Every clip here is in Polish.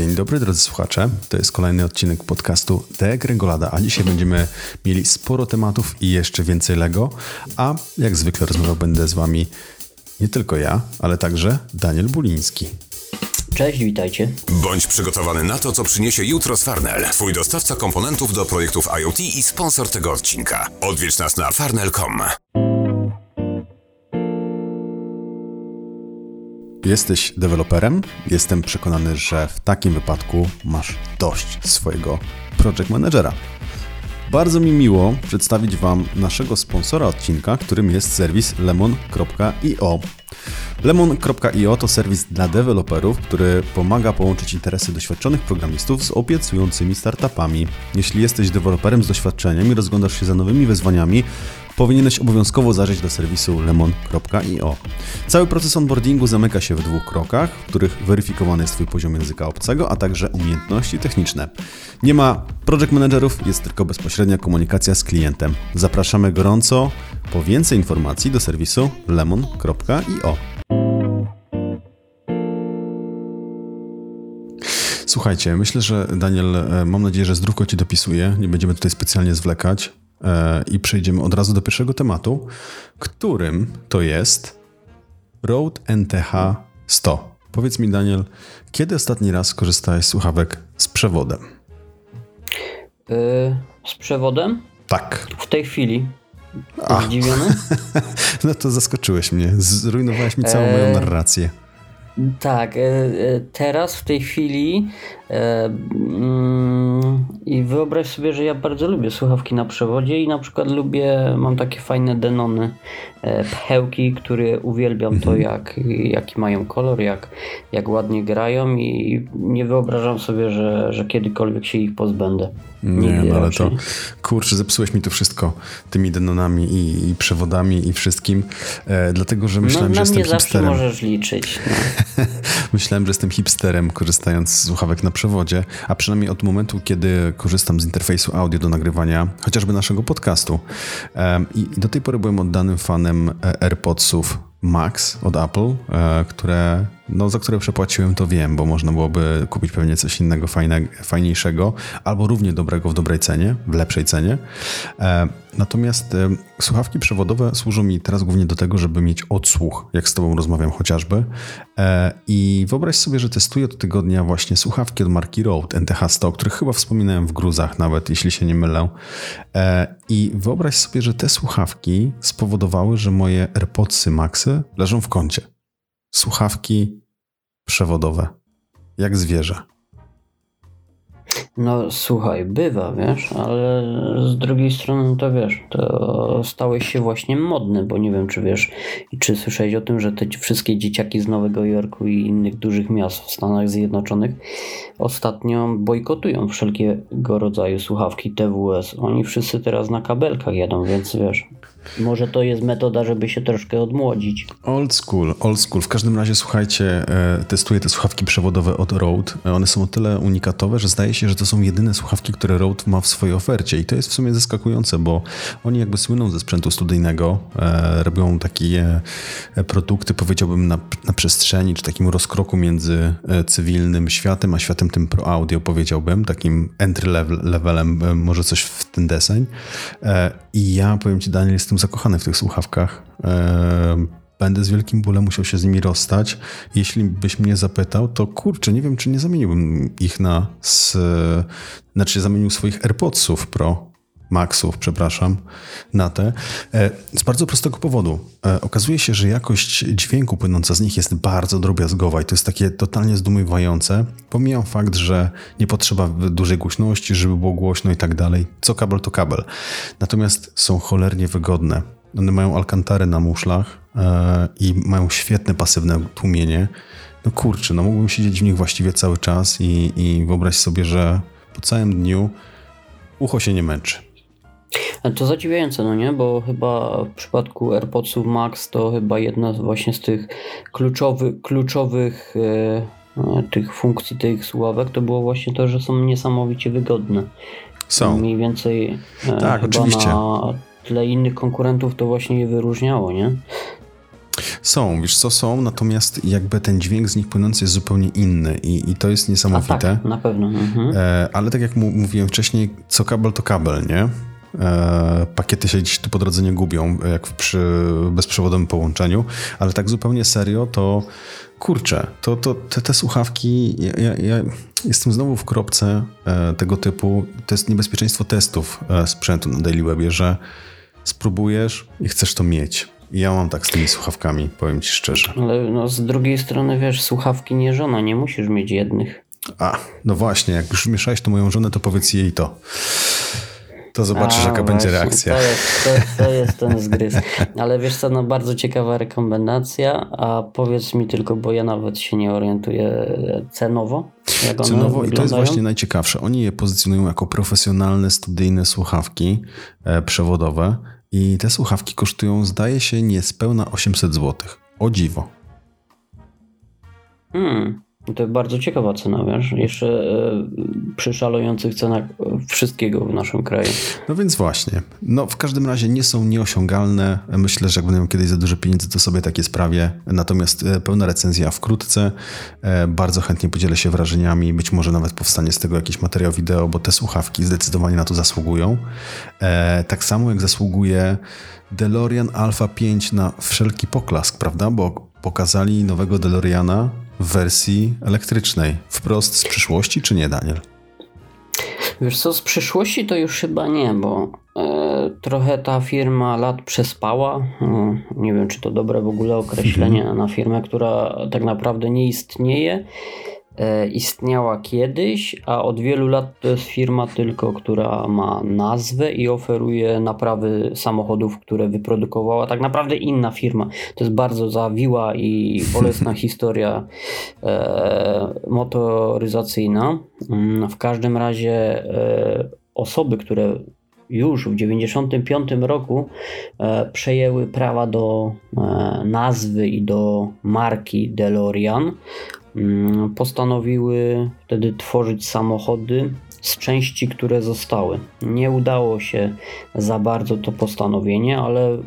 Dzień dobry drodzy słuchacze, to jest kolejny odcinek podcastu Degrengolada, a dzisiaj będziemy mieli sporo tematów i jeszcze więcej Lego, a jak zwykle rozmawiał będę z wami nie tylko ja, ale także Daniel Buliński. Cześć, witajcie. Bądź przygotowany na to, co przyniesie jutro z Farnell, twój dostawca komponentów do projektów IoT i sponsor tego odcinka. Odwiedź nas na farnell.com. Jesteś deweloperem? Jestem przekonany, że w takim wypadku masz dość swojego project managera. Bardzo mi miło przedstawić Wam naszego sponsora odcinka, którym jest serwis lemon.io. Lemon.io to serwis dla deweloperów, który pomaga połączyć interesy doświadczonych programistów z obiecującymi startupami. Jeśli jesteś deweloperem z doświadczeniem i rozglądasz się za nowymi wyzwaniami, powinieneś obowiązkowo zajrzeć do serwisu lemon.io. Cały proces onboardingu zamyka się w dwóch krokach, w których weryfikowany jest Twój poziom języka obcego, a także umiejętności techniczne. Nie ma project managerów, jest tylko bezpośrednia komunikacja z klientem. Zapraszamy gorąco po więcej informacji do serwisu lemon.io. Słuchajcie, myślę, że Daniel, e, mam nadzieję, że zdrówko Ci dopisuje. Nie będziemy tutaj specjalnie zwlekać i przejdziemy od razu do pierwszego tematu, którym to jest Rode NTH 100. Powiedz mi, Daniel, kiedy ostatni raz korzystałeś z słuchawek z przewodem? Yy, z przewodem? Tak. W tej chwili. A. Zdziwiony? no to zaskoczyłeś mnie. Zrujnowałeś mi całą moją narrację. Tak, e, e, teraz w tej chwili e, i wyobraź sobie, że ja bardzo lubię słuchawki na przewodzie i na przykład lubię, mam takie fajne Denony, pchełki, które uwielbiam mhm. to jak, jaki mają kolor, jak, jak ładnie grają i nie wyobrażam sobie, że, że kiedykolwiek się ich pozbędę. Nie, no ale to kurczę, zepsułeś mi to wszystko tymi denonami i, i przewodami i wszystkim, e, dlatego że myślałem, no, że jestem hipsterem. możesz liczyć. No. myślałem, że jestem hipsterem, korzystając z słuchawek na przewodzie, a przynajmniej od momentu, kiedy korzystam z interfejsu audio do nagrywania chociażby naszego podcastu. I, I do tej pory byłem oddanym fanem e, AirPodsów Max od Apple, e, które, no, za które przepłaciłem, to wiem, bo można byłoby kupić pewnie coś innego, fajne, fajniejszego, albo równie dobrego w dobrej cenie, w lepszej cenie. E, natomiast e, słuchawki przewodowe służą mi teraz głównie do tego, żeby mieć odsłuch, jak z Tobą rozmawiam chociażby. I wyobraź sobie, że testuję od tygodnia właśnie słuchawki od marki Rode NTH 100, o których chyba wspominałem w gruzach nawet, jeśli się nie mylę. I wyobraź sobie, że te słuchawki spowodowały, że moje AirPodsy Maxy leżą w kącie. Słuchawki przewodowe, jak zwierzę. No słuchaj, bywa, wiesz, ale z drugiej strony to wiesz, to stałeś się właśnie modny, bo nie wiem czy wiesz i czy słyszałeś o tym, że te wszystkie dzieciaki z Nowego Jorku i innych dużych miast w Stanach Zjednoczonych ostatnio bojkotują wszelkiego rodzaju słuchawki TWS. Oni wszyscy teraz na kabelkach jadą, więc wiesz, może to jest metoda, żeby się troszkę odmłodzić. Old school, old school. W każdym razie, słuchajcie, e, testuję te słuchawki przewodowe od Rode. E, one są o tyle unikatowe, że zdaje się, że to są jedyne słuchawki, które Rode ma w swojej ofercie. I to jest w sumie zaskakujące, bo oni jakby słyną ze sprzętu studyjnego, e, robią takie produkty, powiedziałbym, na, na przestrzeni, czy takim rozkroku między cywilnym światem, a światem tym pro audio, powiedziałbym, takim entry level, levelem, może coś w ten deseń. I ja powiem Ci, Daniel, jestem zakochany w tych słuchawkach. Będę z wielkim bólem musiał się z nimi rozstać. Jeśli byś mnie zapytał, to kurczę, nie wiem, czy nie zamieniłbym ich na. Z, znaczy, zamienił swoich AirPodsów Pro Maxów, przepraszam, na te. E, z bardzo prostego powodu. E, okazuje się, że jakość dźwięku płynąca z nich jest bardzo drobiazgowa i to jest takie totalnie zdumiewające. Pomijam fakt, że nie potrzeba dużej głośności, żeby było głośno i tak dalej. Co kabel to kabel. Natomiast są cholernie wygodne. One mają alkantary na muszlach e, i mają świetne pasywne tłumienie. No kurczę, no mógłbym siedzieć w nich właściwie cały czas i, i wyobraź sobie, że po całym dniu ucho się nie męczy. To zadziwiające, no nie? Bo chyba w przypadku AirPodsów Max to chyba jedna właśnie z tych kluczowych, kluczowych e, e, tych funkcji tych słuchawek to było właśnie to, że są niesamowicie wygodne. Są. Mniej więcej e, tak, oczywiście. na tle innych konkurentów to właśnie je wyróżniało, nie? Są, wiesz co, są, natomiast jakby ten dźwięk z nich płynący jest zupełnie inny i, i to jest niesamowite. A tak, na pewno. Mhm. E, ale tak jak mówiłem wcześniej, co kabel to kabel, nie? E, pakiety się gdzieś tu po drodze nie gubią, jak przy bezprzewodowym połączeniu, ale tak zupełnie serio, to kurczę, to, to te, te słuchawki, ja, ja, jestem znowu w kropce e, tego typu, to jest niebezpieczeństwo testów e, sprzętu na Daily Webie, że spróbujesz i chcesz to mieć. Ja mam tak z tymi słuchawkami, powiem ci szczerze. Ale no, z drugiej strony, wiesz, słuchawki nie żona, nie musisz mieć jednych. A, no właśnie, jak już mieszałeś to moją żonę, to powiedz jej to. To zobaczysz, A, jaka właśnie, będzie reakcja. To jest, to, to jest ten zgryz. Ale wiesz co, no bardzo ciekawa rekomendacja, a powiedz mi tylko, bo ja nawet się nie orientuję cenowo. Cenowo i to jest właśnie najciekawsze. Oni je pozycjonują jako profesjonalne, studyjne słuchawki e, przewodowe i te słuchawki kosztują, zdaje się, niespełna 800 zł. O dziwo. Hmm. To bardzo ciekawa cena, wiesz, jeszcze e, przy szalejących cenach wszystkiego w naszym kraju. No więc właśnie. No w każdym razie nie są nieosiągalne. Myślę, że jak będę miał kiedyś za dużo pieniędzy, to sobie takie sprawię. Natomiast e, pełna recenzja wkrótce. E, bardzo chętnie podzielę się wrażeniami. Być może nawet powstanie z tego jakiś materiał wideo, bo te słuchawki zdecydowanie na to zasługują. Tak samo jak zasługuje DeLorean Alpha 5 na wszelki poklask, prawda? Bo pokazali nowego DeLoreana w wersji elektrycznej. Wprost z przyszłości, czy nie, Daniel? Wiesz co, z przyszłości to już chyba nie, bo e, trochę ta firma lat przespała. E, nie wiem, czy to dobre w ogóle określenie mhm. na firmę, która tak naprawdę nie istnieje istniała kiedyś, a od wielu lat to jest firma tylko, która ma nazwę i oferuje naprawy samochodów, które wyprodukowała tak naprawdę inna firma. To jest bardzo zawiła i bolesna historia e, motoryzacyjna. Mm, w każdym razie e, osoby, które już w 1995 roku e, przejęły prawa do e, nazwy i do marki DeLorean. Mm, postanowiły wtedy tworzyć samochody z części, które zostały. Nie udało się za bardzo to postanowienie, ale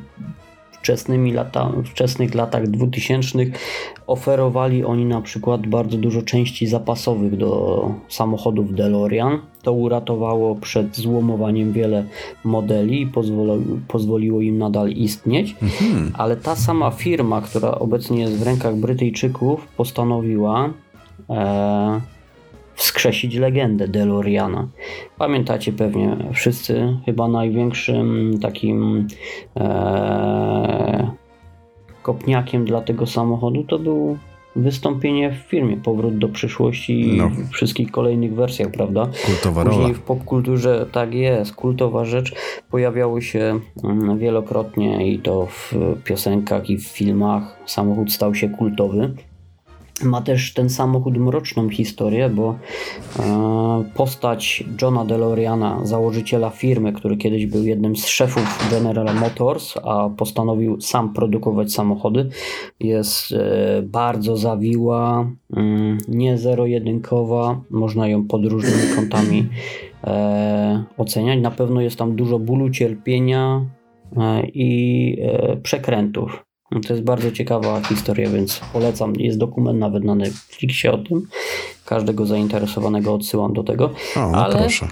wczesnymi lata, wczesnych latach 2000 oferowali oni na przykład bardzo dużo części zapasowych do samochodów DeLorean. To uratowało przed złomowaniem wiele modeli i pozwoliło, im nadal istnieć. Mhm. Ale ta sama firma, która obecnie jest w rękach Brytyjczyków, postanowiła e, wskrzesić legendę DeLoreana. Pamiętacie pewnie wszyscy, chyba największym takim e, kopniakiem dla tego samochodu to był wystąpienie w filmie Powrót do przyszłości no. wszystkich kolejnych wersjach, prawda? Kultowa Później rola. w popkulturze tak jest, kultowa rzecz pojawiało się mm, wielokrotnie i to w piosenkach i w filmach. Samochód stał się kultowy. Ma też ten samochód mroczną historię, bo e, postać Johna DeLoreana, założyciela firmy, który kiedyś był jednym z szefów General Motors, a postanowił sam produkować samochody, jest e, bardzo zawiła, mm, nie zero-jedynkowa, można ją pod różnymi kątami e, oceniać. Na pewno jest tam dużo bólu, cierpienia i przekrętów. No to jest bardzo ciekawa historia, więc polecam. Jest dokument nawet na Netflixie o tym. Każdego zainteresowanego odsyłam do tego. O, no Ale proszę.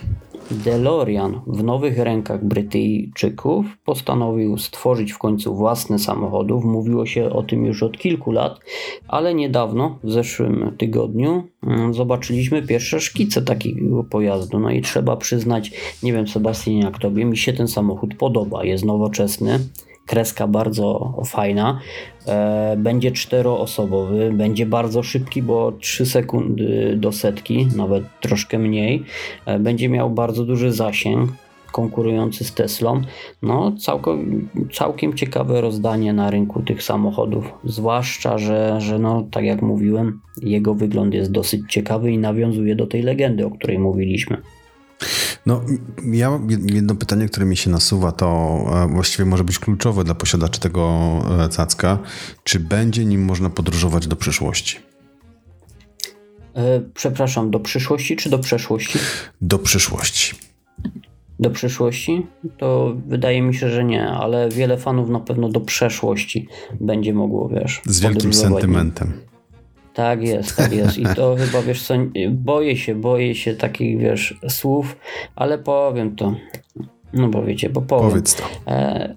DeLorean w nowych rękach Brytyjczyków postanowił stworzyć w końcu własny samochodów. Mówiło się o tym już od kilku lat, ale niedawno, w zeszłym tygodniu, mm, zobaczyliśmy pierwsze szkice takiego pojazdu. No i trzeba przyznać, nie wiem Sebastian jak tobie, mi się ten samochód podoba. Jest nowoczesny kreska bardzo fajna. E, będzie czteroosobowy, będzie bardzo szybki, bo 3 sekundy do setki, nawet troszkę mniej. E, będzie miał bardzo duży zasięg konkurujący z Teslą. No, całkiem, całkiem ciekawe rozdanie na rynku tych samochodów. Zwłaszcza, że, że no, tak jak mówiłem, jego wygląd jest dosyć ciekawy i nawiązuje do tej legendy, o której mówiliśmy. No, ja jedno pytanie, które mi się nasuwa, to e, właściwie może być kluczowe dla posiadaczy tego e, cacka. Czy będzie nim można podróżować do przyszłości? E, przepraszam, do przyszłości czy do przeszłości? Do przyszłości. do przyszłości, to wydaje mi się, że nie, ale wiele fanów na pewno do przeszłości będzie mogło, wiesz. Z wielkim sentymentem. Tak jest, tak jest. I to chyba, wiesz co, boję się, boję się takich, wiesz, słów, ale powiem to. No bo wiecie, bo powiem. Powiedz to. E,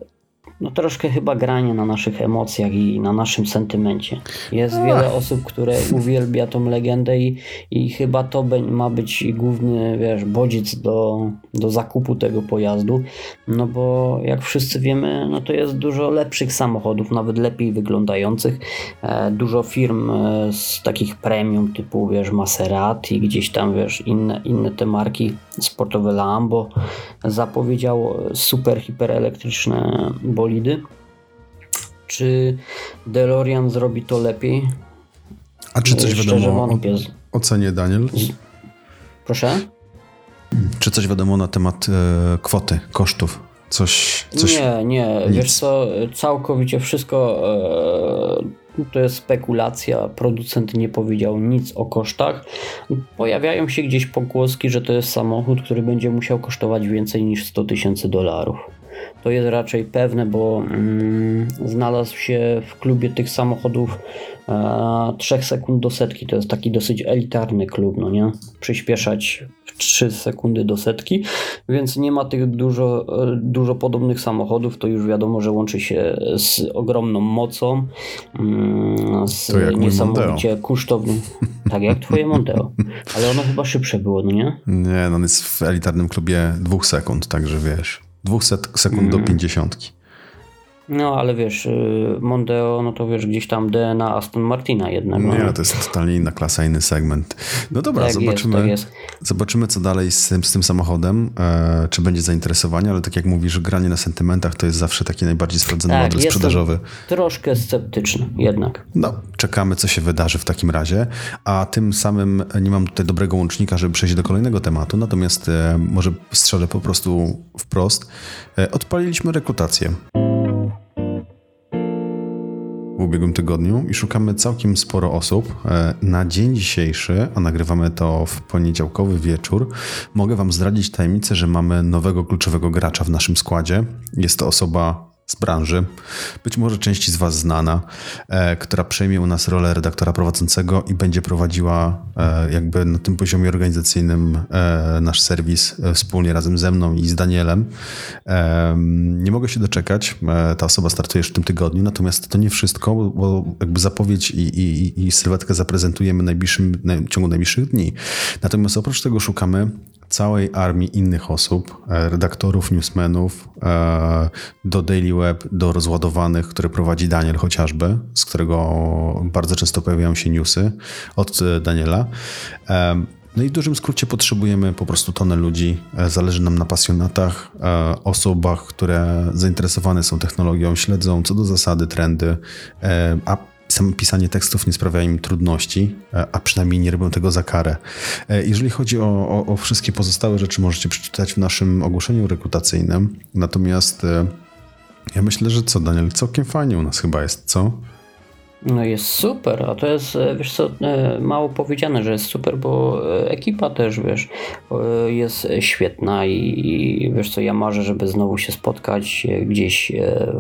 no troszkę chyba granie na naszych emocjach i na naszym sentymencie. Jest Ach. wiele osób, które uwielbia tą legendę i, i chyba to ma być główny, wiesz, bodziec do, do zakupu tego pojazdu, no bo jak wszyscy wiemy, no to jest dużo lepszych samochodów, nawet lepiej wyglądających. E, dużo firm e, z takich premium typu, wiesz, Maserati, gdzieś tam, wiesz, inne, inne te marki sportowe Lambo zapowiedziało super hiperelektryczne bolidy. Czy DeLorean zrobi to lepiej? A czy coś Szczerze wiadomo o, o cenie, Daniel? Proszę? Czy coś wiadomo na temat e, kwoty, kosztów? Coś, coś... Nie, nie. Nic. Wiesz co, całkowicie wszystko e, to jest spekulacja. Producent nie powiedział nic o kosztach. Pojawiają się gdzieś pogłoski, że to jest samochód, który będzie musiał kosztować więcej niż 100 tysięcy dolarów to jest raczej pewne, bo mm, znalazł się w klubie tych samochodów e, 3 sekund do setki. To jest taki dosyć elitarny klub, no nie? Przyspieszać w 3 sekundy do setki, więc nie ma tych dużo, e, dużo podobnych samochodów. To już wiadomo, że łączy się z ogromną mocą, mm, z niesamowicie kosztownym. Tak jak twoje Monteo. Ale ono chyba szybsze było, no nie? Nie, no on jest w elitarnym klubie dwóch sekund, także wiesz. 200 sekund do 50. No, ale wiesz, y, Mondeo, no to wiesz, gdzieś tam DNA Aston Martina jednak. No. Nie, to jest totalnie inna klasa, inny segment. No dobra, tak zobaczymy, jest, tak jest. zobaczymy co dalej z tym, z tym samochodem, e, czy będzie zainteresowanie, ale tak jak mówisz, granie na sentymentach to jest zawsze taki najbardziej sprawdzony tak, model sprzedażowy. troszkę sceptyczny jednak. No, czekamy co się wydarzy w takim razie, a tym samym nie mam tutaj dobrego łącznika, żeby przejść do kolejnego tematu, natomiast e, może strzelę po prostu wprost. E, odpaliliśmy rekrutację ubiegłym tygodniu i szukamy całkiem sporo osób. E, na dzień dzisiejszy, a nagrywamy to w poniedziałkowy wieczór, mogę Wam zdradzić tajemnicę, że mamy nowego kluczowego gracza w naszym składzie. Jest to osoba z branży, być może części z Was znana, e, która przejmie u nas rolę redaktora prowadzącego i będzie prowadziła e, jakby na tym poziomie organizacyjnym e, nasz serwis e, wspólnie razem ze mną i z Danielem. E, nie mogę się doczekać, e, ta osoba startuje już w tym tygodniu, natomiast to nie wszystko, bo, jakby zapowiedź i, i, i sylwetkę zaprezentujemy w, najbliższym, w ciągu najbliższych dni. Natomiast oprócz tego szukamy całej armii innych osób, e, redaktorów, newsmenów, e, do Daily Web, do rozładowanych, które prowadzi Daniel chociażby, z którego bardzo często pojawiają się newsy od e, Daniela. No i w dużym skrócie potrzebujemy po prostu tonę ludzi. Zależy nam na pasjonatach, osobach, które zainteresowane są technologią, śledzą co do zasady trendy, a samo pisanie tekstów nie sprawia im trudności, e, a przynajmniej nie robią tego za karę. E, jeżeli chodzi o, o, o wszystkie pozostałe rzeczy, możecie przeczytać w naszym ogłoszeniu rekrutacyjnym. Natomiast e, ja myślę, że co, Daniel, całkiem fajnie u nas chyba jest, co? No jest super, a to jest, e, wiesz co, e, mało powiedziane, że jest super, bo e, ekipa też, wiesz, jest świetna i, wiesz co, ja marzę, żeby znowu się spotkać gdzieś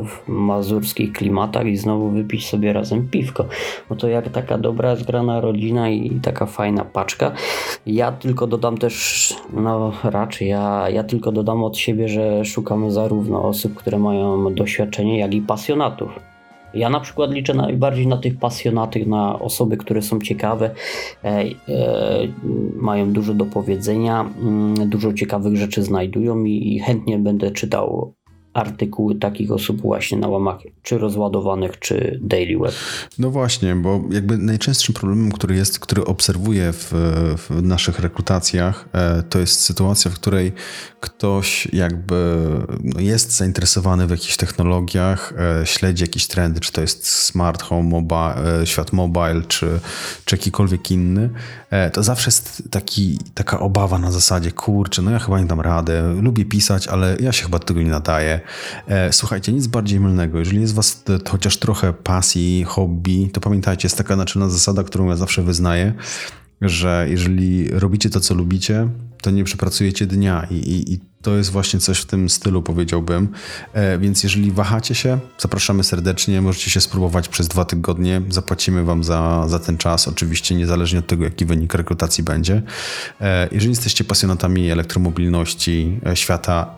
w mazurskich klimatach i znowu wypić sobie razem piwko, bo to jak taka dobra, zgrana rodzina i taka fajna paczka. Ja tylko dodam też, no raczej, ja, ja tylko dodam od siebie, że szukamy zarówno osób, które mają doświadczenie, jak i pasjonatów ja na przykład liczę najbardziej na tych pasjonatych, na osoby, które są ciekawe, e, e, mają dużo do powiedzenia, mm, dużo ciekawych rzeczy znajdują i, i chętnie będę czytał artykuły takich osób właśnie na łamach czy rozładowanych, czy Daily Web. No właśnie, bo jakby najczęstszym problemem, który jest, który obserwuję w, w naszych rekrutacjach, e, to jest sytuacja, w której ktoś jakby no jest zainteresowany w jakichś technologiach, e, śledzi jakieś trendy, czy to jest smart home, mobile, e, świat mobile, czy, czy jakikolwiek inny, to zawsze jest taki, taka obawa na zasadzie, kurczę, no ja chyba nie dam radę, lubię pisać, ale ja się chyba do tego nie nadaję. E, słuchajcie, nic bardziej mylnego. Jeżeli jest was chociaż trochę pasji, hobby, to pamiętajcie, jest taka naczelna zasada, którą ja zawsze wyznaję, że jeżeli robicie to, co lubicie, to nie przepracujecie dnia i, i, i to jest właśnie coś w tym stylu, powiedziałbym. E, więc jeżeli wahacie się, zapraszamy serdecznie. Możecie się spróbować przez dwa tygodnie. Zapłacimy Wam za, za ten czas, oczywiście niezależnie od tego, jaki wynik rekrutacji będzie. E, jeżeli jesteście pasjonatami elektromobilności, e, świata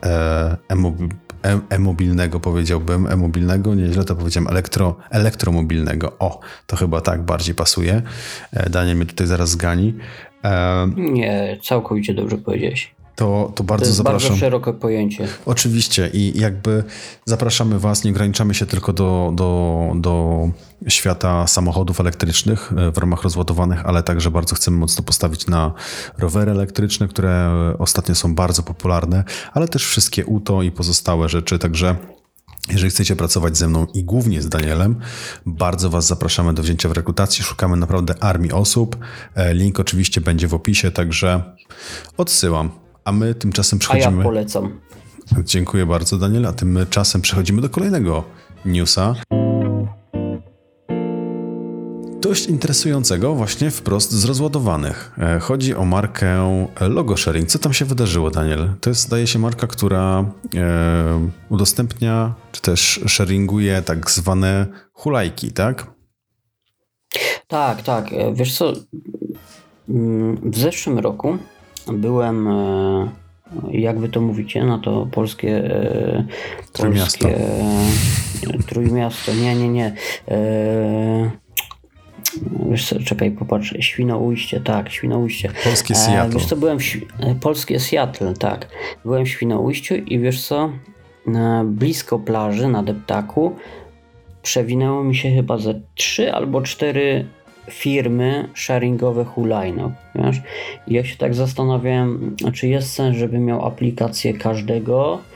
e-mobilnego, powiedziałbym, e-mobilnego, nieźle to powiedziałem, elektro, elektromobilnego. O, to chyba tak bardziej pasuje. Daniel mnie tutaj zaraz zgani. Nie, całkowicie dobrze powiedziałeś. To, to bardzo to jest zapraszam. Bardzo szerokie pojęcie. Oczywiście i jakby zapraszamy Was, nie ograniczamy się tylko do, do, do świata samochodów elektrycznych e, w ramach rozładowanych, ale także bardzo chcemy mocno postawić na rowery elektryczne, które ostatnio są bardzo popularne, ale też wszystkie UTO i pozostałe rzeczy, także jeżeli chcecie pracować ze mną i głównie z Danielem, bardzo Was zapraszamy do wzięcia w rekrutacji. Szukamy naprawdę armii osób. E, link oczywiście będzie w opisie, także odsyłam. A my tymczasem przechodzimy. A ja polecam. Dziękuję bardzo, Daniel. A tymczasem przechodzimy do kolejnego newsa. Dość interesującego, właśnie wprost z rozładowanych. E, chodzi o markę Logo Sharing. Co tam się wydarzyło, Daniel? To jest, zdaje się, marka, która e, udostępnia, czy też sharinguje tak zwane hulajki, tak? Tak, tak. E, wiesz co, mm, w zeszłym roku byłem, jak wy to mówicie, na to polskie. Trójmiasto. Polskie, trójmiasto, nie, nie, nie. Wiesz co, czekaj, popatrz, Świnoujście, tak, Świnoujście. Polskie Seattle. Wiesz co, byłem w, Polskie Seattle, tak. Byłem w Świnoujściu i wiesz co, blisko plaży na deptaku przewinęło mi się chyba ze trzy albo cztery firmy sharingowe hulajnóg, wiesz? I ja się tak zastanawiałem, czy jest sens, żeby miał aplikację każdego, E,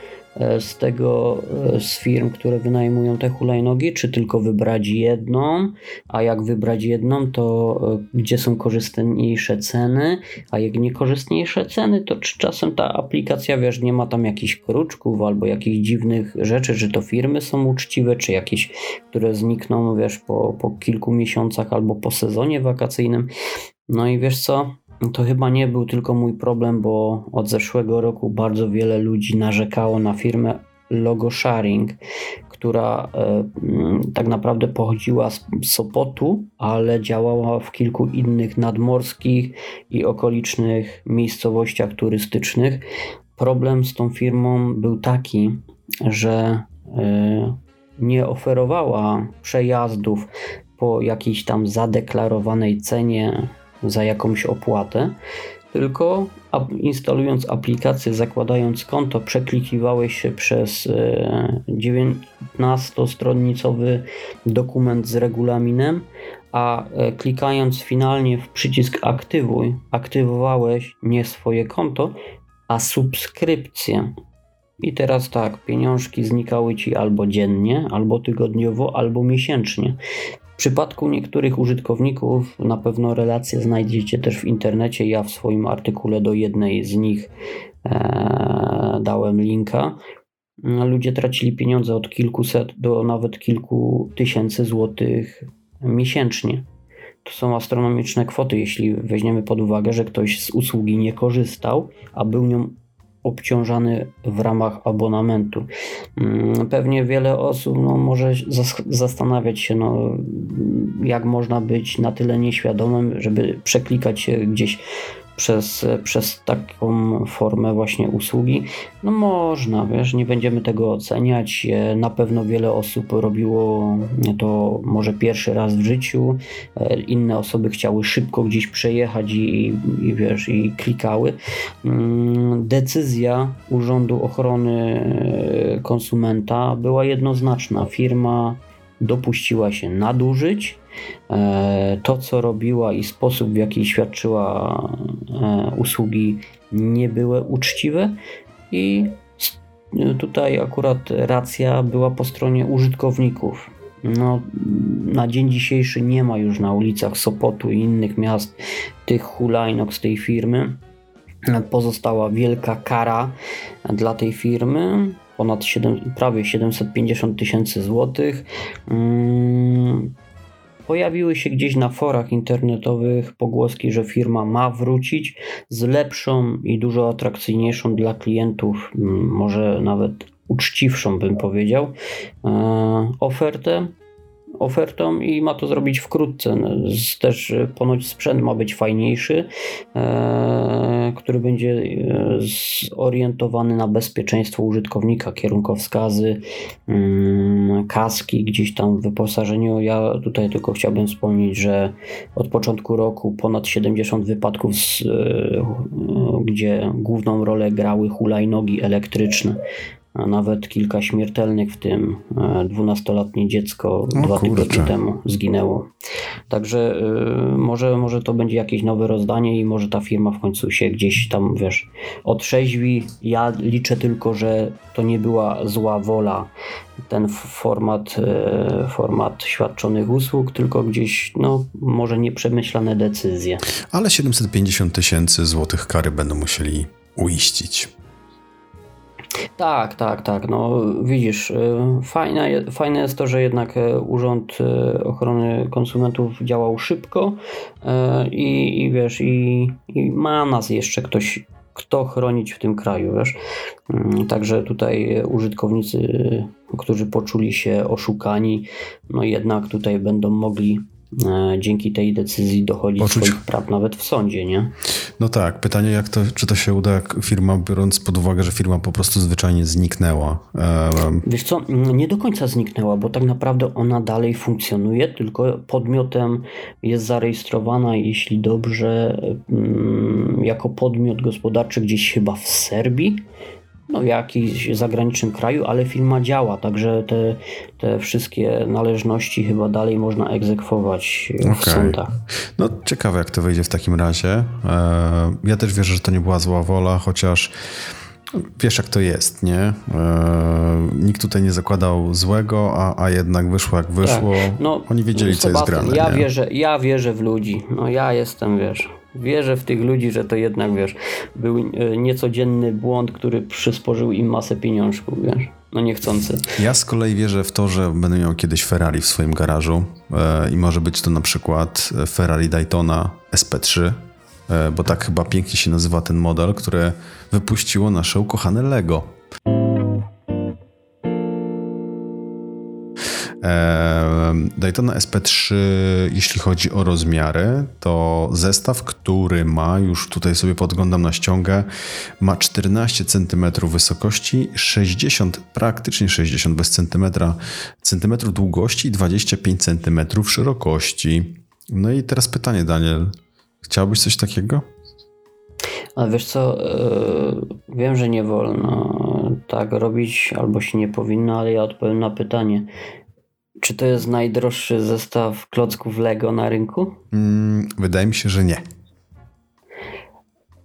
z tego, e, z firm, które wynajmują te hulajnogi, czy tylko wybrać jedną, a jak wybrać jedną, to e, gdzie są korzystniejsze ceny, a jak niekorzystniejsze ceny, to czy czasem ta aplikacja, wiesz, nie ma tam jakichś kruczków albo jakichś dziwnych rzeczy, czy to firmy są uczciwe, czy jakieś, które znikną, wiesz, po, po kilku miesiącach albo po sezonie wakacyjnym. No i wiesz co, to chyba nie był tylko mój problem, bo od zeszłego roku bardzo wiele ludzi narzekało na firmę Logo Sharing, która e, mm, tak naprawdę pochodziła z Sopotu, ale działała w kilku innych nadmorskich i okolicznych miejscowościach turystycznych. Problem z tą firmą był taki, że e, nie oferowała przejazdów po jakiejś tam zadeklarowanej cenie za jakąś opłatę, tylko instalując aplikację, zakładając konto, przeklikiwałeś się przez 19-stronnicowy e, dokument z regulaminem, a e, klikając finalnie w przycisk aktywuj, aktywowałeś nie swoje konto, a subskrypcję. I teraz tak, pieniążki znikały ci albo dziennie, albo tygodniowo, albo miesięcznie. Przypadku niektórych użytkowników na pewno relacje znajdziecie też w internecie. Ja w swoim artykule do jednej z nich e, dałem linka. Ludzie tracili pieniądze od kilkuset do nawet kilku tysięcy złotych miesięcznie. To są astronomiczne kwoty, jeśli weźmiemy pod uwagę, że ktoś z usługi nie korzystał, a był nią obciążany w ramach abonamentu. Mm, pewnie wiele osób no, może zastanawiać się, no, jak można być na tyle nieświadomym, żeby przeklikać się gdzieś przez, przez taką formę właśnie usługi. No można, wiesz, nie będziemy tego oceniać. Na pewno wiele osób robiło to może pierwszy raz w życiu. E, inne osoby chciały szybko gdzieś przejechać i, i wiesz, i klikały. Mm, decyzja Urzędu Ochrony e, Konsumenta była jednoznaczna. Firma dopuściła się nadużyć E, to, co robiła i sposób, w jaki świadczyła e, usługi, nie były uczciwe i tutaj akurat racja była po stronie użytkowników. No, na dzień dzisiejszy nie ma już na ulicach Sopotu i innych miast tych hulajnok z tej firmy. Pozostała wielka kara dla tej firmy, ponad 7, prawie 750 tysięcy złotych. Mm, pojawiły się gdzieś na forach internetowych pogłoski, że firma ma wrócić z lepszą i dużo atrakcyjniejszą dla klientów, może nawet uczciwszą bym powiedział, ofertę ofertą i ma to zrobić wkrótce. No, też e, ponoć sprzęt ma być fajniejszy, e, który będzie e, zorientowany na bezpieczeństwo użytkownika, kierunkowskazy, mm, kaski gdzieś tam w wyposażeniu. Ja tutaj tylko chciałbym wspomnieć, że od początku roku ponad 70 wypadków, z, gdzie główną rolę grały hulajnogi elektryczne a nawet kilka śmiertelnych, w tym 12-letnie dziecko o, dwa kurczę. tygodnie temu zginęło. Także y, może, może to będzie jakieś nowe rozdanie i może ta firma w końcu się gdzieś tam, wiesz, otrzeźwi. Ja liczę tylko, że to nie była zła wola, ten format, y, format świadczonych usług, tylko gdzieś, no, może nieprzemyślane decyzje. Ale 750 tysięcy złotych kary będą musieli uiścić. Tak, tak, tak. No widzisz, y, fajne, fajne jest to, że jednak y, Urząd y, Ochrony Konsumentów działał szybko i, i wiesz, i, i ma nas jeszcze ktoś, kto chronić w tym kraju, wiesz. Mm, także tutaj użytkownicy, którzy poczuli się oszukani, no jednak tutaj będą mogli E, dzięki tej decyzji dochodzić Poczuć... swoich praw nawet w sądzie, nie? No tak, pytanie jak to, czy to się uda, jak firma, biorąc pod uwagę, że firma po prostu zwyczajnie zniknęła. Wiesz co, nie do końca zniknęła, bo tak naprawdę ona dalej funkcjonuje, tylko podmiotem jest zarejestrowana, jeśli dobrze, jako podmiot gospodarczy gdzieś chyba w Serbii, no, w jakimś zagranicznym kraju, ale firma działa, także te, te wszystkie należności chyba dalej można egzekwować w okay. sądach. No ciekawe jak to wyjdzie w takim razie. E, ja też wierzę, że to nie była zła wola, chociaż wiesz jak to jest, nie? E, nikt tutaj nie zakładał złego, a, a jednak wyszło jak wyszło. Tak. No, Oni wiedzieli, co jest grane. Ja nie? wierzę, ja wierzę w ludzi. No ja jestem, wiesz Wierzę w tych ludzi, że to jednak, wiesz, był e, niecodzienny błąd, który przysporzył im masę pieniążków, wiesz, no niechcący. Ja z kolei wierzę w to, że będę miał kiedyś Ferrari w swoim garażu e, i może być to na przykład Ferrari Daytona SP3, e, bo tak chyba pięknie się nazywa ten model, który wypuściło nasze ukochane Lego. Daytona SP3, jeśli chodzi o rozmiary, to zestaw, który ma, już tutaj sobie podglądam na ściągę, ma 14 cm wysokości, 60, praktycznie 60 bez centymetra, centymetrów długości i 25 cm szerokości. No i teraz pytanie, Daniel. Chciałbyś coś takiego? Ale wiesz co, yy, wiem, że nie wolno tak robić, albo się nie powinno, ale ja odpowiem na pytanie. Czy to jest najdroższy zestaw klocków Lego na rynku? Mm, wydaje mi się, że nie.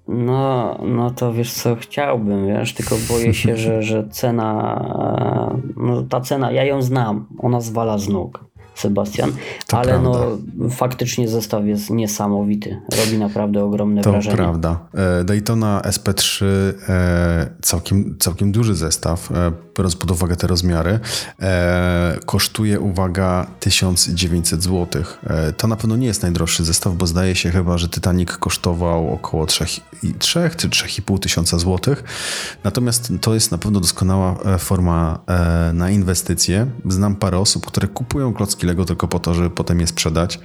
No, no to wiesz co, chciałbym, wiesz, tylko boję się, że, że cena, no ta cena, ja ją znam, ona zwala z nóg. Sebastian, to ale no faktycznie zestaw jest niesamowity. Robi naprawdę ogromne to wrażenie. To prawda. E, Daytona SP3 e, całkiem, całkiem duży zestaw, e, biorąc pod uwagę te rozmiary, kosztuje, uwaga, 1900 zł. To na pewno nie jest najdroższy zestaw, bo zdaje się chyba, że Titanic kosztował około 3, 3 czy 3,5 tysiąca złotych. Natomiast to jest na pewno doskonała forma na inwestycje. Znam parę osób, które kupują klocki Lego tylko po to, żeby potem je sprzedać.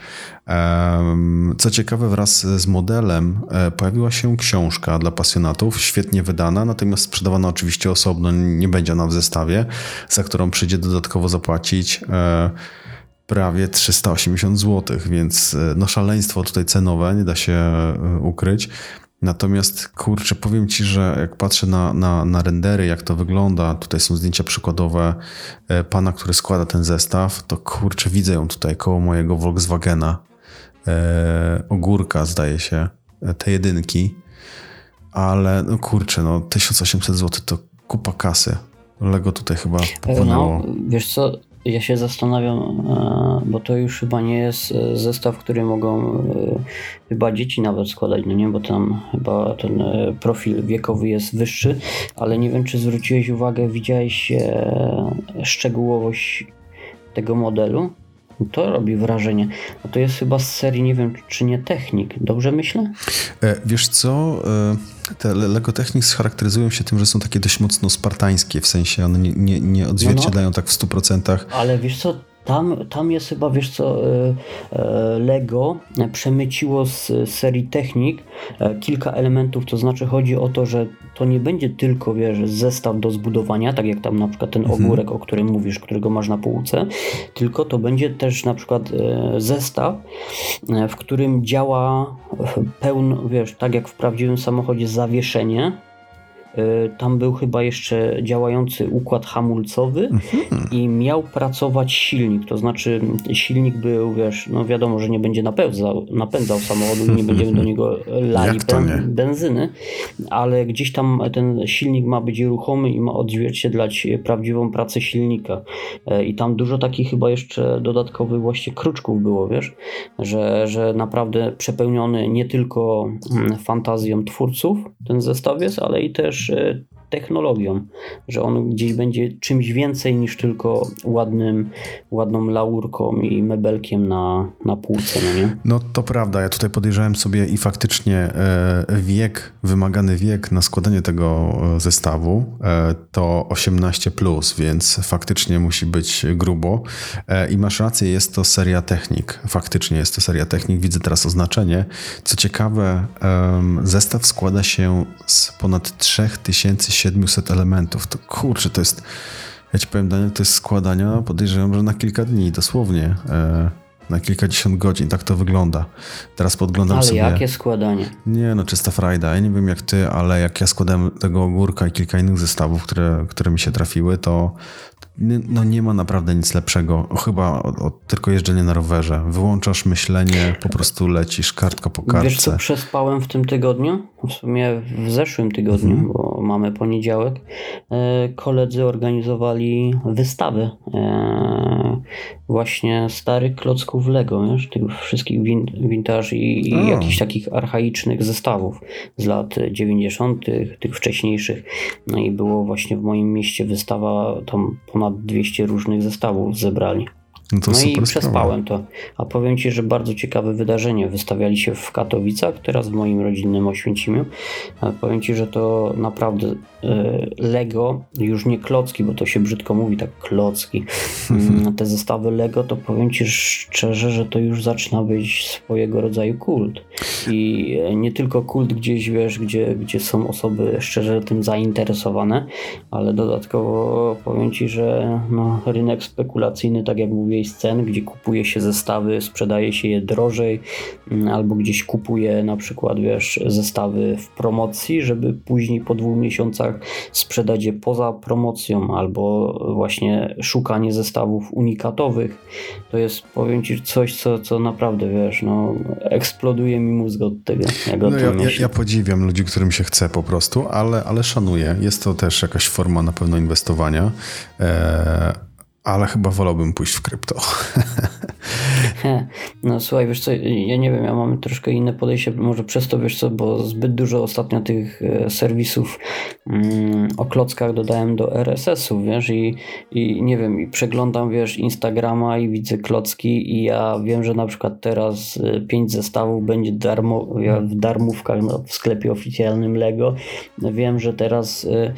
Co ciekawe, wraz z modelem e, pojawiła się książka dla pasjonatów, świetnie wydana, natomiast sprzedawana oczywiście osobno, nie będzie ona w zestawie, za którą przyjdzie dodatkowo zapłacić e, prawie 380 zł, więc e, no szaleństwo tutaj cenowe, nie da się ukryć. Natomiast kurczę, powiem ci, że jak patrzę na, na, na rendery, jak to wygląda, tutaj są zdjęcia przykładowe e, pana, który składa ten zestaw, to kurczę, widzę ją tutaj koło mojego Volkswagena. E, ogórka, zdaje się, e, te jedynki, ale no kurczę, no 1800 zł to kupa kasy. Lego tutaj chyba e, popłynęło. No, wiesz co, ja się zastanawiam, e, bo to już chyba nie jest e, zestaw, który mogą e, chyba dzieci nawet składać, no nie, bo tam chyba ten profil wiekowy jest wyższy, ale nie wiem, czy zwróciłeś uwagę, widziałeś szczegółowość tego modelu, To robi wrażenie. A to jest chyba z serii, nie wiem, czy nie Technik. Dobrze myślę? E, wiesz co, e, te Lego Technics charakteryzują się tym, że są takie dość mocno spartańskie, w sensie one nie, nie, nie odzwierciedlają no, no. tak w 100%. Ale wiesz co, tam, tam jest chyba, wiesz co, e, e, Lego przemyciło z serii Technik e, kilka elementów, to znaczy chodzi o to, że to nie będzie tylko, wiesz, zestaw do zbudowania, tak jak tam na przykład ten mhm. ogórek, o którym mówisz, którego masz na półce, tylko to będzie też na przykład zestaw, w którym działa pełno, wiesz, tak jak w prawdziwym samochodzie zawieszenie, tam był chyba jeszcze działający układ hamulcowy mhm. i miał pracować silnik. To znaczy, silnik był, wiesz, no wiadomo, że nie będzie napędzał, napędzał samochodu i nie będziemy do niego lali ben, benzyny, ale gdzieś tam ten silnik ma być ruchomy i ma odzwierciedlać prawdziwą pracę silnika. Y, I tam dużo takich chyba jeszcze dodatkowych właśnie kruczków było, wiesz, że, że naprawdę przepełniony nie tylko mm, fantazją twórców ten zestaw jest, ale i też też technologią, że on gdzieś będzie czymś więcej niż tylko ładnym, ładną laurką i mebelkiem na, na półce, no nie? No to prawda, ja tutaj podejrzałem sobie i faktycznie e, wiek, wymagany wiek na składanie tego e, zestawu e, to 18+, plus, więc faktycznie musi być grubo i masz rację, jest to seria technik, faktycznie jest to seria technik, widzę teraz oznaczenie. Co ciekawe, zestaw składa się z ponad 3000 700 elementów. To kurczę, to jest. Ja ci powiem, Daniel, to jest składania, podejrzewam, że na kilka dni, dosłownie. E, na kilkadziesiąt godzin, tak to wygląda. Teraz podglądam ale sobie... Ale jakie składanie? Nie, no czysta frajda. Ja nie wiem jak ty, ale jak ja składałem tego ogórka i kilka innych zestawów, które, które mi się trafiły, to no nie ma naprawdę nic lepszego. Chyba tylko jeżdżenie na rowerze. Wyłączasz myślenie, po prostu lecisz kartka po kartce. Wiesz co przespałem w tym tygodniu? W sumie w zeszłym tygodniu, mhm. bo mamy poniedziałek. E, koledzy organizowali wystawy e, właśnie starych klocków Lego, wiesz? tych wszystkich vintage i, i jakichś takich archaicznych zestawów z lat 90., tych wcześniejszych. No i było właśnie w moim mieście wystawa tam ponad ponad 200 różnych zestawów zebrali. No, no i przespałem to. A powiem Ci, że bardzo ciekawe wydarzenie. Wystawiali się w Katowicach, teraz w moim rodzinnym Oświęcimiu. A powiem Ci, że to naprawdę e, Lego, już nie klocki, bo to się brzydko mówi, tak klocki. Mm, te zestawy Lego, to powiem Ci szczerze, że to już zaczyna być swojego rodzaju kult. I nie tylko kult gdzieś, wiesz, gdzie, gdzie są osoby szczerze tym zainteresowane, ale dodatkowo powiem Ci, że no, rynek spekulacyjny, tak jak mówię, scen, gdzie kupuje się zestawy, sprzedaje się je drożej, mm, albo gdzieś kupuje na przykład, wiesz, zestawy w promocji, żeby później po dwóch miesiącach sprzedać je poza promocją, albo właśnie szukanie zestawów unikatowych. To jest, powiem Ci, coś, co, co naprawdę, wiesz, no, eksploduje mi mózg od tego. no ja, ja, ja, podziwiam ludzi, którym się chce po prostu, ale, ale szanuję. Jest to też jakaś forma na pewno inwestowania. Eee, ale chyba wolałbym pójść w krypto. No słuchaj, wiesz co, ja nie wiem, ja mam troszkę inne podejście, może przez to, wiesz co, bo zbyt dużo ostatnio tych e, serwisów mm, o klockach dodałem do RSS-ów, wiesz, i, i nie wiem, i przeglądam, wiesz, Instagrama i widzę klocki i ja wiem, że na przykład teraz e, pięć zestawów będzie darmo, w darmówkach no, w sklepie oficjalnym Lego. Wiem, że teraz y,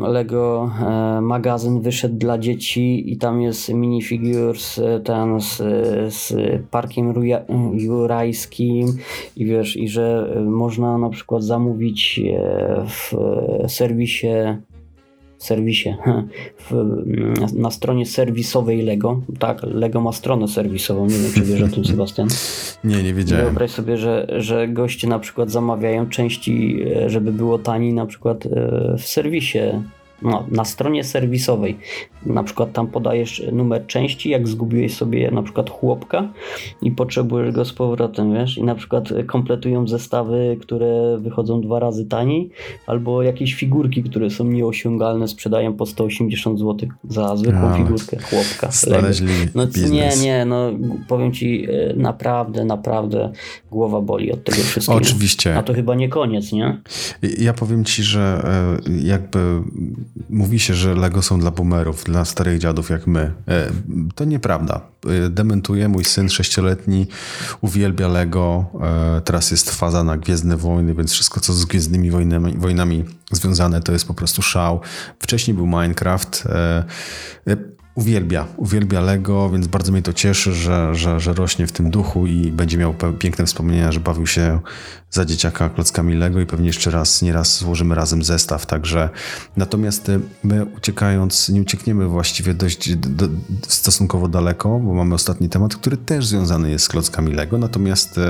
Lego y, magazyn wyszedł dla dzieci i tam jest minifigures ten z z parkiem jurajskim. I wiesz, i że można na przykład zamówić e, w serwisie serwisie, w, na stronie serwisowej Lego. Tak, Lego ma stronę serwisową, nie wiem czy wiesz o tym Sebastian. Nie, nie wiedziałem. Wyobraź sobie, że, że goście na przykład zamawiają części, e, żeby było taniej na przykład e, w serwisie no, na stronie serwisowej. Na przykład tam podajesz numer części, jak zgubiłeś sobie na przykład chłopka i potrzebujesz go z powrotem, wiesz, i na przykład kompletują zestawy, które wychodzą dwa razy taniej, albo jakieś figurki, które są nieosiągalne, sprzedają po 180 zł za zwykłą figurkę chłopka. Znaleźli no. Nie, nie, no powiem ci, e, naprawdę, naprawdę głowa boli od tego wszystkiego. Oczywiście. A to chyba nie koniec, nie? Ja powiem ci, że e, jakby mówi się, że Lego są dla boomerów, dla starych dziadów jak my. E, to nieprawda. E, dementuje mój syn sześcioletni, uwielbia Lego. E, teraz jest faza na Gwiezdne Wojny, więc wszystko co z Gwiezdnymi Wojnami, wojnami związane to jest po prostu szał. Wcześniej był Minecraft uwielbia, uwielbia Lego, więc bardzo mnie to cieszy, że, że, że rośnie w tym duchu i będzie miał piękne wspomnienia, że bawił się za dzieciaka klockami Lego i pewnie jeszcze raz, nieraz złożymy razem zestaw, także natomiast y, my uciekając, nie uciekniemy właściwie dość do, stosunkowo daleko, bo mamy ostatni temat, który też związany jest z klockami Lego, natomiast y,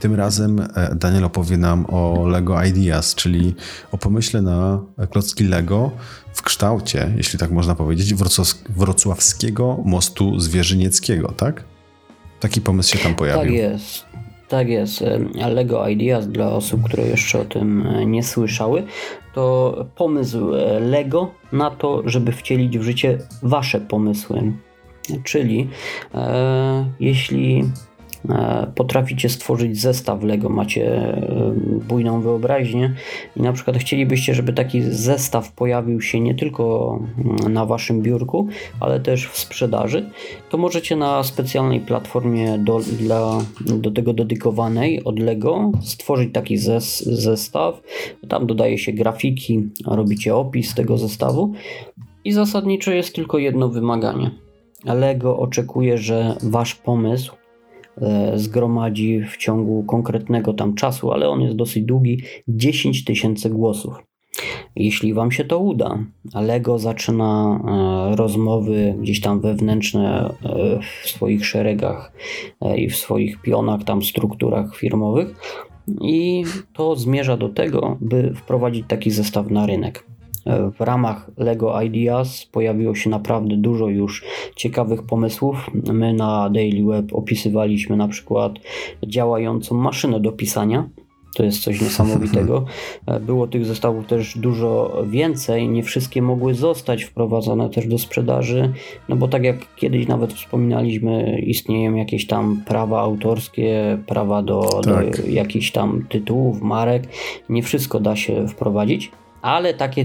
tym razem e, Daniel opowie nam o Lego Ideas, czyli o pomyśle na klocki Lego w kształcie, jeśli tak można powiedzieć, wrocławskiego mostu zwierzynieckiego, tak? Taki pomysł się tam pojawił. Tak jest. Tak jest. Lego Ideas dla osób, które jeszcze o tym e, nie słyszały, to pomysł e, Lego na to, żeby wcielić w życie wasze pomysły. Czyli e, jeśli potraficie stworzyć zestaw Lego, macie e, bujną wyobraźnię i na przykład chcielibyście, żeby taki zestaw pojawił się nie tylko mm, na waszym biurku, ale też w sprzedaży, to możecie na specjalnej platformie do, dla, do tego dedykowanej od Lego stworzyć taki zes, zestaw. Tam dodaje się grafiki, robicie opis tego zestawu i zasadniczo jest tylko jedno wymaganie. Lego oczekuje, że wasz pomysł E, zgromadzi w ciągu konkretnego tam czasu, ale on jest dosyć długi 10 tysięcy głosów. Jeśli Wam się to uda, Lego zaczyna e, rozmowy gdzieś tam wewnętrzne e, w swoich szeregach i w swoich pionach, tam strukturach firmowych, i to zmierza do tego, by wprowadzić taki zestaw na rynek. W ramach LEGO Ideas pojawiło się naprawdę dużo już ciekawych pomysłów. My na Daily Web opisywaliśmy na przykład działającą maszynę do pisania. To jest coś niesamowitego. Było tych zestawów też dużo więcej. Nie wszystkie mogły zostać wprowadzone też do sprzedaży, no bo tak jak kiedyś nawet wspominaliśmy, istnieją jakieś tam prawa autorskie, prawa do, tak. do jakichś tam tytułów, marek. Nie wszystko da się wprowadzić, ale takie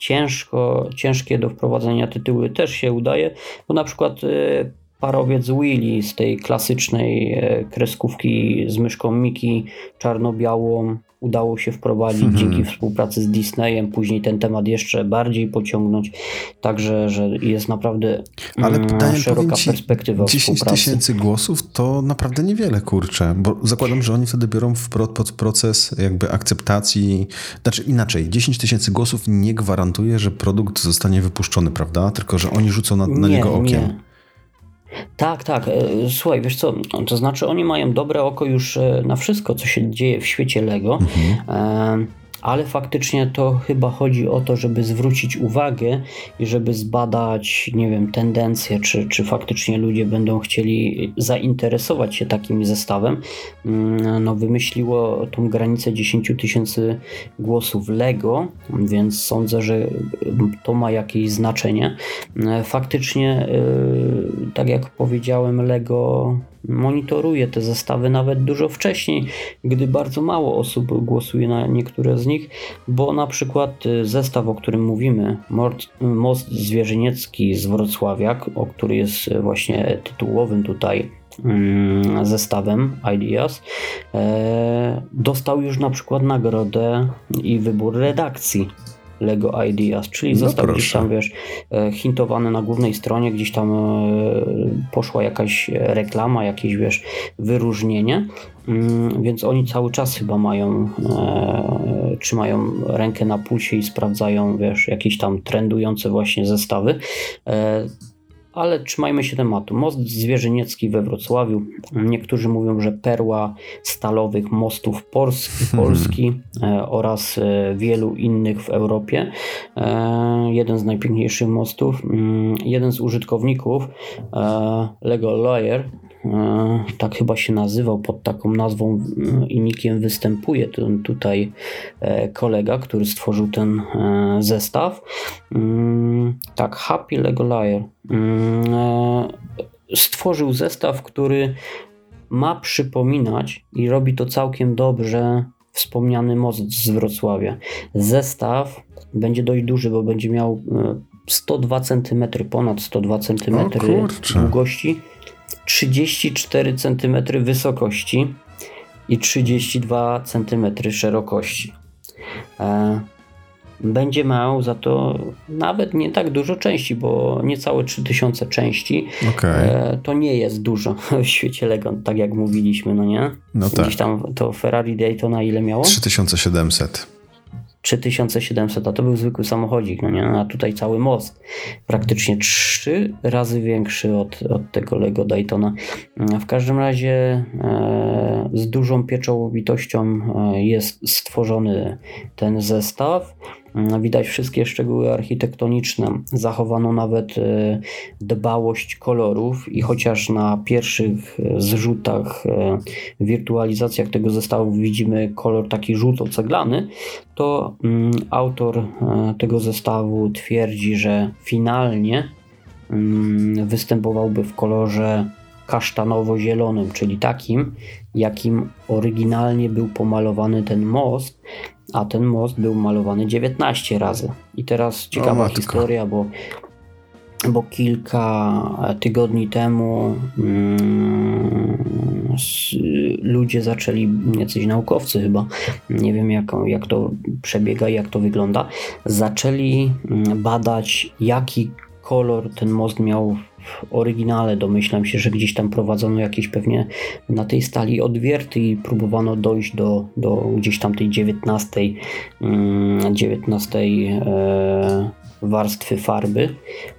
ciężko, ciężkie do wprowadzenia tytuły też się udaje, bo na przykład y, parowiec Willy z tej klasycznej e, kreskówki z myszką Miki czarno-białą udało się wprowadzić mhm. dzięki współpracy z Disneyem, później ten temat jeszcze bardziej pociągnąć, także że jest naprawdę Ale mm, szeroka ci, perspektywa 10 tysięcy głosów to naprawdę niewiele, kurczę, bo zakładam, że oni wtedy biorą w proces jakby akceptacji, znaczy inaczej, 10 tysięcy głosów nie gwarantuje, że produkt zostanie wypuszczony, prawda? Tylko, że oni rzucą na, na nie, niego okiem. Nie. Tak, tak. E, słuchaj, wiesz co, to znaczy oni mają dobre oko już e, na wszystko, co się dzieje w świecie Lego. Mhm. Ale faktycznie to chyba chodzi o to, żeby zwrócić uwagę i żeby zbadać, nie wiem, tendencje, czy, czy faktycznie ludzie będą chcieli zainteresować się takim zestawem. Mm, no, wymyśliło tą granicę 10 tysięcy głosów Lego, więc sądzę, że to ma jakieś znaczenie. Faktycznie, y, tak jak powiedziałem, Lego monitoruje te zestawy nawet dużo wcześniej, gdy bardzo mało osób głosuje na niektóre z nich, bo na przykład y, zestaw, o którym mówimy, Most Zwierzyniecki z Wrocławia, o który jest właśnie tytułowym tutaj mm, zestawem Ideas, e, dostał już na przykład nagrodę i wybór redakcji Lego Ideas, czyli no został gdzieś tam, wiesz, e, hintowany na głównej stronie, gdzieś tam e, poszła jakaś reklama, jakieś, wiesz, wyróżnienie, mm, więc oni cały czas chyba mają, e, trzymają rękę na pulsie i sprawdzają, wiesz, jakieś tam trendujące właśnie zestawy. E, ale trzymajmy się tematu. Most Zwierzyniecki we Wrocławiu. Niektórzy mówią, że perła stalowych mostów Polski, Polski e, oraz e, wielu innych w Europie. E, jeden z najpiękniejszych mostów. Mm, jeden z użytkowników, Lego Lawyer, tak chyba się nazywał, pod taką nazwą i nikiem występuje ten tutaj kolega, który stworzył ten zestaw. Mm, tak, Happy Lego Liar stworzył zestaw, który ma przypominać i robi to całkiem dobrze wspomniany most z Wrocławia. Zestaw będzie dość duży, bo będzie miał e, 102 cm, ponad 102 cm długości, 34 cm wysokości i 32 cm szerokości. Będzie miał za to nawet nie tak dużo części, bo niecałe 3000 części. Okej. E, to nie jest dużo w świecie legend, tak jak mówiliśmy, no nie? No tak. Gdzieś tam to Ferrari Daytona ile miało? 3700. 3700, a to był zwykły samochodzik, no nie? A tutaj cały most. Praktycznie trzy razy większy od, od tego Lego Daytona. W każdym razie e, z dużą pieczołowitością e, jest stworzony ten zestaw. Mm, Widać wszystkie szczegóły architektoniczne. Zachowano nawet e, dbałość kolorów i chociaż na pierwszych e, zrzutach, e, wirtualizacjach tego zestawu widzimy kolor taki żółto-ceglany, to mm, autor tego zestawu twierdzi, że finalnie mm, występowałby w kolorze kasztanowo-zielonym, czyli takim, jakim oryginalnie był pomalowany ten most, a ten most był malowany 19 razy. I teraz ciekawa historia, bo, bo kilka tygodni temu mm, ludzie zaczęli, jacyś naukowcy chyba, nie wiem jak, jak to przebiega, jak to wygląda, zaczęli mm, badać jaki kolor ten most miał w oryginale. Domyślam się, że gdzieś tam prowadzono jakieś pewnie na tej stali odwierty i próbowano dojść do, do gdzieś tam tej 19, mm, 19 e, warstwy farby.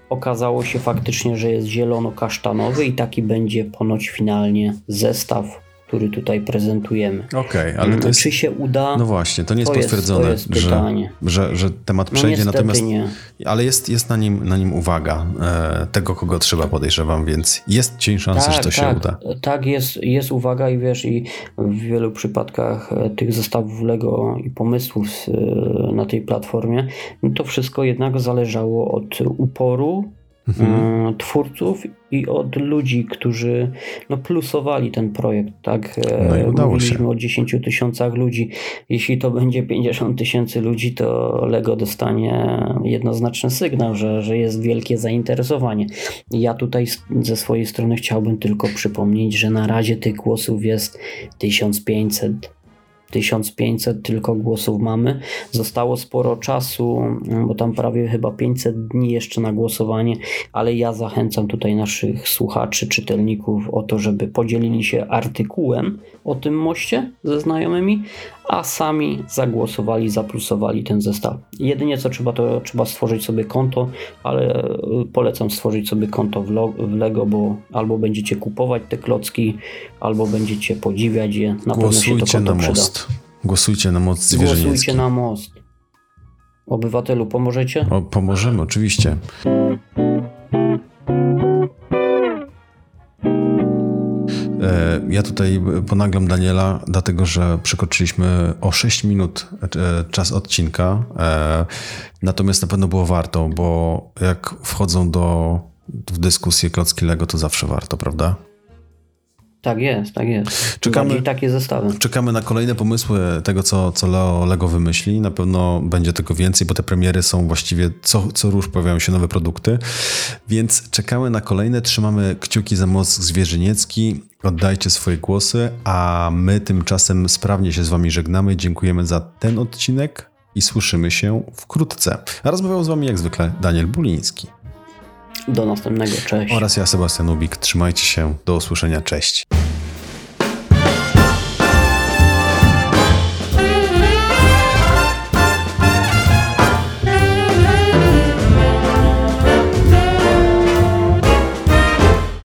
Okazało się faktycznie, że jest zielono-kasztanowy i taki będzie ponoć finalnie zestaw, który tutaj prezentujemy. Okej, ale to jest... Czy się uda? No właśnie, to nie jest To jest- potwierdzone, to jest że, że, że temat No przejdzie, niestety natomiast nie. ale jest, jest na, nim, na nim uwaga e, tego, kogo trzeba podejrzewam, więc jest cień szansy, że to się tak, uda. Tak, jest, jest uwaga i wiesz, i w wielu przypadkach e, tych zestawów Lego i pomysłów e, na tej platformie, no to wszystko jednak zależało od uporu Mhm. e, twórców i od ludzi, którzy no, plusowali ten projekt, tak? E, No Mówiliśmy się. o 10 tysiącach ludzi. Jeśli to będzie 50 tysięcy ludzi, to Lego dostanie jednoznaczny sygnał, że, że jest wielkie zainteresowanie. Ja tutaj ze swojej strony chciałbym tylko przypomnieć, że na razie tych głosów jest 1500. 1500 tylko głosów mamy. Zostało sporo czasu, bo tam prawie chyba 500 dni jeszcze na głosowanie, ale ja zachęcam tutaj naszych słuchaczy, czytelników o to, żeby podzielili się artykułem o tym moście ze znajomymi, a sami zagłosowali, zaplusowali ten zestaw. Jedynie co trzeba, to trzeba stworzyć sobie konto, ale y, polecam stworzyć sobie konto w, Lego, bo albo będziecie kupować te klocki, albo będziecie podziwiać je. Na pewno się to Głosujcie konto na przyda. most. Głosujcie na most zwierzyniecki. Głosujcie na most. Obywatelu, pomożecie? O, pomożemy, oczywiście. Ja tutaj ponaglam Daniela, dlatego że przekroczyliśmy o 6 minut e, czas odcinka. E, Natomiast na pewno było warto, bo jak wchodzą do, w dyskusję klocki Lego, to zawsze warto, prawda? Tak jest, tak jest. Czekamy- takie zestawy. Czekamy na kolejne pomysły tego, co, co Leo, Lego wymyśli. Na pewno będzie tego więcej, bo te premiery są właściwie co, co róż pojawiają się nowe produkty. Więc czekamy na kolejne. Trzymamy kciuki za most zwierzyniecki. Oddajcie swoje głosy, a my tymczasem sprawnie się z wami żegnamy. Dziękujemy za ten odcinek i słyszymy się wkrótce. A rozmawiał z wami jak zwykle Daniel Buliński Do następnego, cześć. oraz ja, Sebastian Ubik. Trzymajcie się. Do usłyszenia. Cześć.